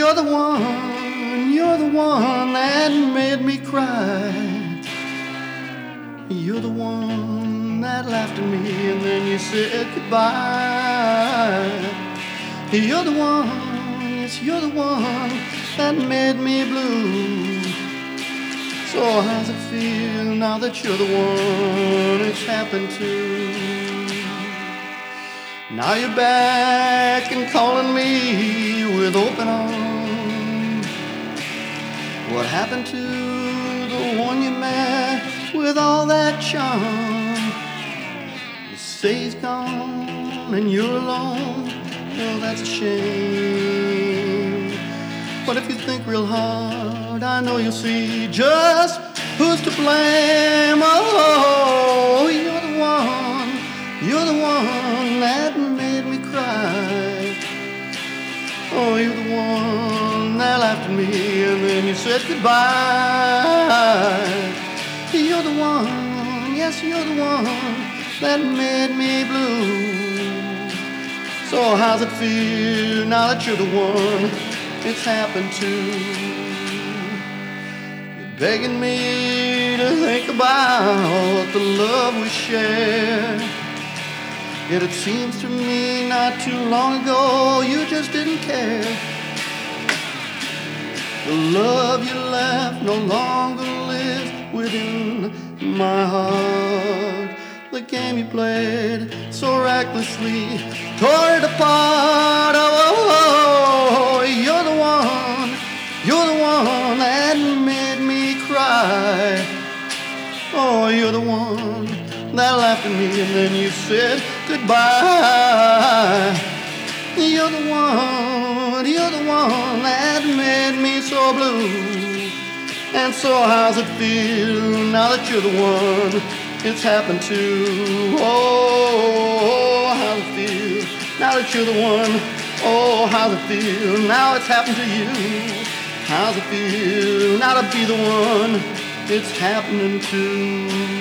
You're the one, you're the one that made me cry. You're the one that laughed at me and then you said goodbye. You're the one, yes, you're the one that made me blue. So how's it feel now that you're the one it's happened to? Now you're back and calling me with open arms. What happened to the one you met with all that charm? You say he's gone and you're alone. Well, that's a shame. But if you think real hard, I know you'll see just who's to blame. Oh, you're the one, you're the one that made me cry. Oh, you're the one laughed at me and then you said goodbye. You're the one, yes, you're the one that made me blue. So how's it feel now that you're the one it's happened to? You're begging me to think about the love we shared. Yet it seems to me not too long ago you just didn't care. The love you left no longer lives within my heart. The game you played so recklessly tore it apart. Oh oh, oh, oh, oh, you're the one, you're the one that made me cry. Oh, you're the one that laughed at me and then you said goodbye. You're the one, one that made me so blue. And so how's it feel now that you're the one it's happened to? Oh, how's it feel now that you're the one? Oh, how's it feel now it's happened to you? How's it feel now to be the one it's happening to?